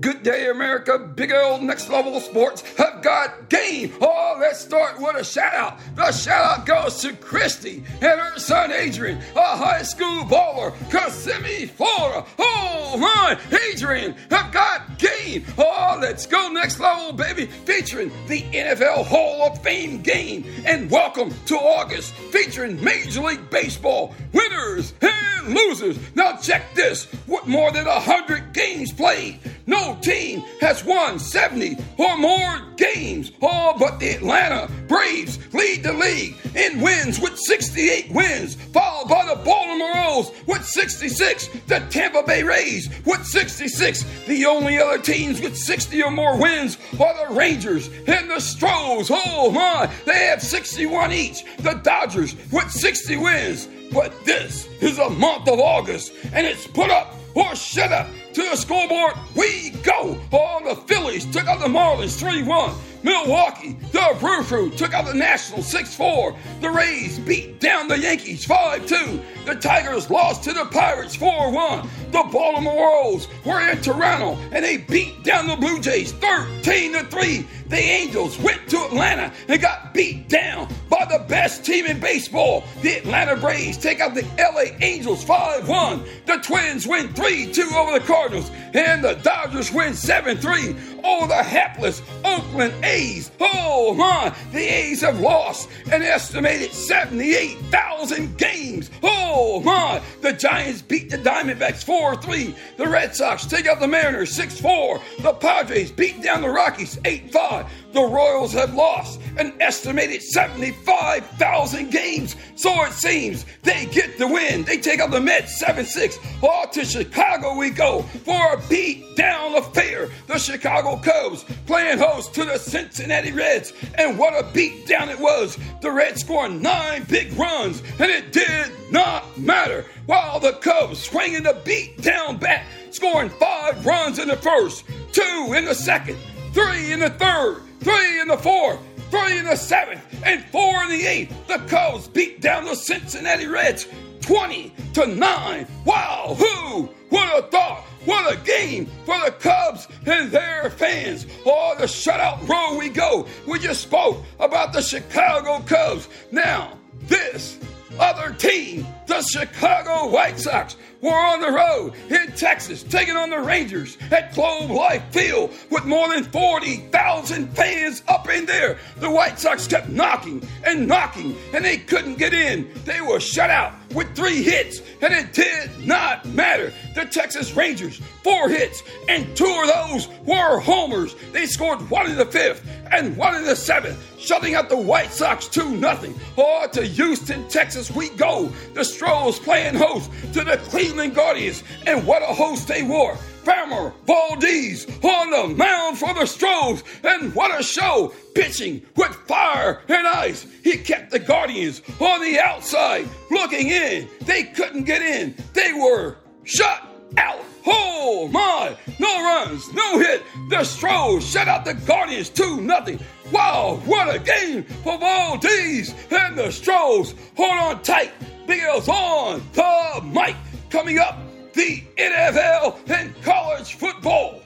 Good day, America. Big old next level sports have got game. Oh, let's start with a shout out. The shout out goes to Christy and her son Adrian, a high school baller, Kissimmee, Florida. Oh, my, Adrian have got game. Oh, let's go next level, baby, featuring the NFL Hall of Fame game. And welcome to August, featuring Major League Baseball winners and losers. Now, check this with more than 100 games played. No team has won 70 or more games. All but the Atlanta Braves lead the league in wins with 68 wins, followed by the Baltimore Orioles with 66, the Tampa Bay Rays with 66. The only other teams with 60 or more wins are the Rangers and the Stros. Oh my, they have 61 each. The Dodgers with 60 wins. But this is a month of August, and it's put up or shut up to the scoreboard we go. All the Phillies took out the Marlins 3 1. Milwaukee, the Brew took out the Nationals 6 4. The Rays beat down the Yankees 5 2. The Tigers lost to the Pirates 4 1. The Baltimore Orioles were in Toronto and they beat down the Blue Jays 13 3. The Angels went to Atlanta and got beat down by the best team in baseball. The Atlanta Braves take out the LA Angels 5 1. The Twins win 3 2 over the Cardinals. And the Dodgers win 7 3 over the hapless Oakland A's. Oh my, the A's have lost an estimated 78,000 games. Oh Oh, my, the Giants beat the Diamondbacks 4 3. The Red Sox take out the Mariners 6 4. The Padres beat down the Rockies 8 5. The Royals have lost an estimated 75,000 games. So it seems they get the win. They take out the Mets 7 6. Off to Chicago we go for a beat down affair. The Chicago Cubs playing host to the Cincinnati Reds. And what a beat down it was. The Reds scoring nine big runs, and it did not matter. While the Cubs swinging the beat down bat, scoring five runs in the first, two in the second, three in the third, three in the fourth, three in the seventh, and four in the eighth. The Cubs beat down the Cincinnati Reds 20 to 9. Wow, who would have thought? What a game for the Cubs and their fans. Oh, the shutout row we go. We just spoke about the Chicago Cubs. Now, this other team, the Chicago White Sox, were on the road in Texas, taking on the Rangers at Globe Life Field with more than 40,000 fans up in there. The White Sox kept knocking and knocking, and they couldn't get in. They were shut out with three hits, and it did not matter. The Texas Rangers, four hits, and two of those were homers. They scored one in the fifth and one in the seventh, shutting out the White Sox 2 0. Oh, to Houston, Texas, we go. The Stros playing host to the Cleveland Guardians, and what a host they were. Framber Valdez on the mound for the Stros, and what a show! Pitching with fire and ice. He kept the Guardians on the outside looking in. They couldn't get in. They were shut out. Oh my! No runs, no hit. The Stros shut out the Guardians 2 0. Wow, what a game for Valdez and the Stros. Hold on tight. Big L's on the mic. Coming up, the NFL and college football.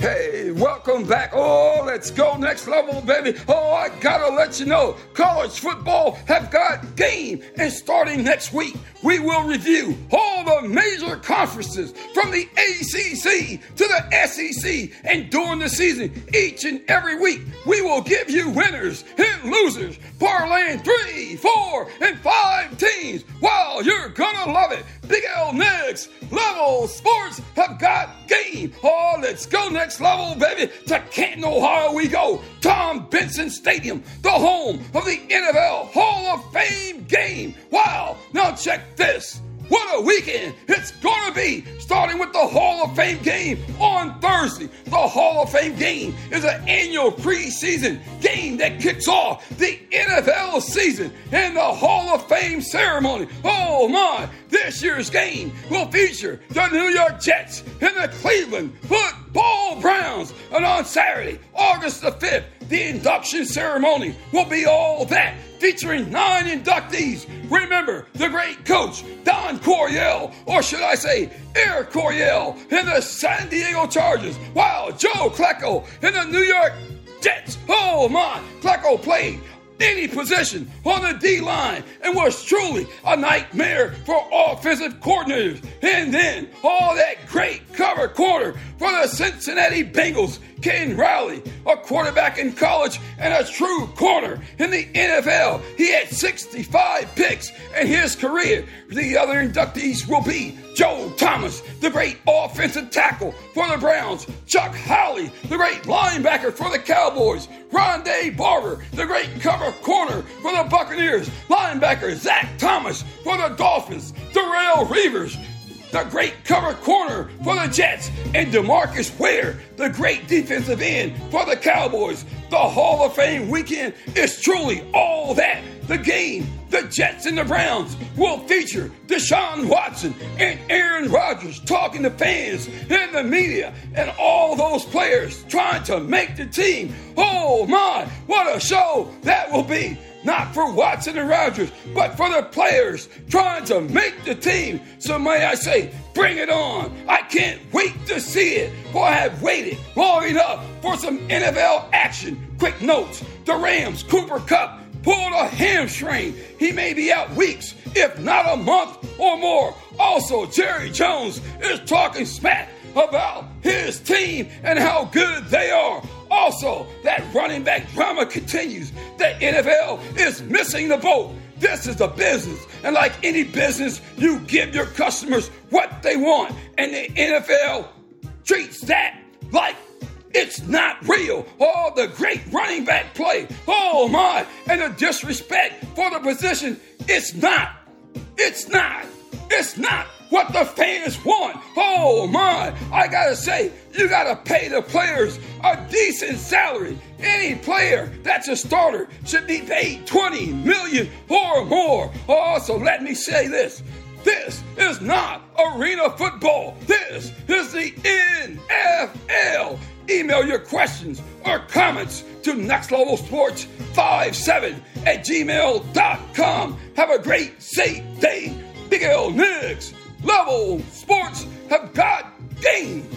Hey, welcome back. Oh, let's go next level, baby. Oh, I gotta let you know, college football have got game. And starting next week, we will review all the major conferences from the ACC to the SEC. And during the season, each and every week, we will give you winners and losers, parlaying three, four, and five teams. Wow, you're gonna love it. Big L next level sports have got game. Oh, let's go next level, baby. To Canton, Ohio, we go. Tom Benson Stadium, the home of the NFL Hall of Fame game. Wow, now check this. What a weekend it's to be, starting with the Hall of Fame game on Thursday. The Hall of Fame game is an annual preseason game that kicks off the NFL season and the Hall of Fame ceremony. Oh my, this year's game will feature the New York Jets and the Cleveland Football Browns. And on Saturday, August the 5th, the induction ceremony will be all that, featuring nine inductees. Remember the great coach, Don Coryell, or should I say, Air Coryell, in the San Diego Chargers, while Joe Klecko in the New York Jets. Oh my, Klecko played any position on the D line and was truly a nightmare for offensive coordinators. And then all that great cover corner for the Cincinnati Bengals. Ken Riley, a quarterback in college and a true corner in the NFL. He had 65 picks in his career. The other inductees will be Joe Thomas, the great offensive tackle for the Browns, Chuck Howley, the great linebacker for the Cowboys, Rondé Barber, the great cover corner for the Buccaneers, linebacker Zach Thomas for the Dolphins, Darrelle Revis, the great cover corner for the Jets, and Demarcus Ware, the great defensive end for the Cowboys. The Hall of Fame weekend is truly all that. The game, the Jets and the Browns, will feature Deshaun Watson and Aaron Rodgers talking to fans and the media and all those players trying to make the team. Oh my, what a show that will be! Not for Watson and Rodgers, but for the players trying to make the team. So may I say, bring it on. I can't wait to see it, for I have waited long enough for some NFL action. Quick notes the Rams, Cooper Kupp pulled a hamstring. He may be out weeks, if not a month or more. Also, Jerry Jones is talking smack about his team and how good they are. Also, that running back drama continues. The NFL is missing the boat. This is a business. And like any business, you give your customers what they want. And the NFL treats that like it's not real. All the great running back play. Oh my. And the disrespect for the position. It's not. It's not. It's not what the fans want. Oh my, I gotta say, you gotta pay the players a decent salary. Any player that's a starter should be paid 20 million or more. Also, let me say this. This is not arena football. This is the NFL. Email your questions or comments to Next Level Sports 57 at gmail.com. Have a great, safe day. Big L Nix level sports have got game.